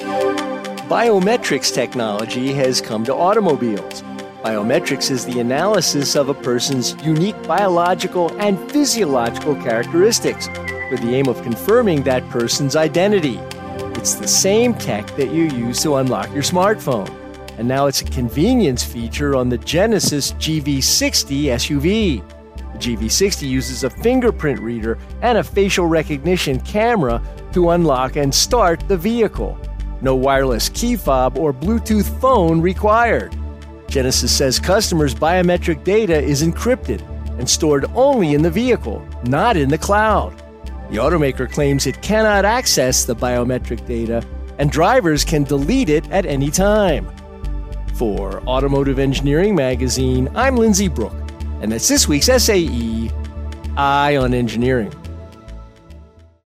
Biometrics technology has come to automobiles. Biometrics is the analysis of a person's unique biological and physiological characteristics with the aim of confirming that person's identity. It's the same tech that you use to unlock your smartphone. And now it's a convenience feature on the Genesis GV60 SUV. The GV60 uses a fingerprint reader and a facial recognition camera to unlock and start the vehicle. No wireless key fob or Bluetooth phone required. Genesis says customers' biometric data is encrypted and stored only in the vehicle, not in the cloud. The automaker claims it cannot access the biometric data, and drivers can delete it at any time. For Automotive Engineering Magazine, I'm Lindsay Brooke, and that's this week's SAE Eye on Engineering.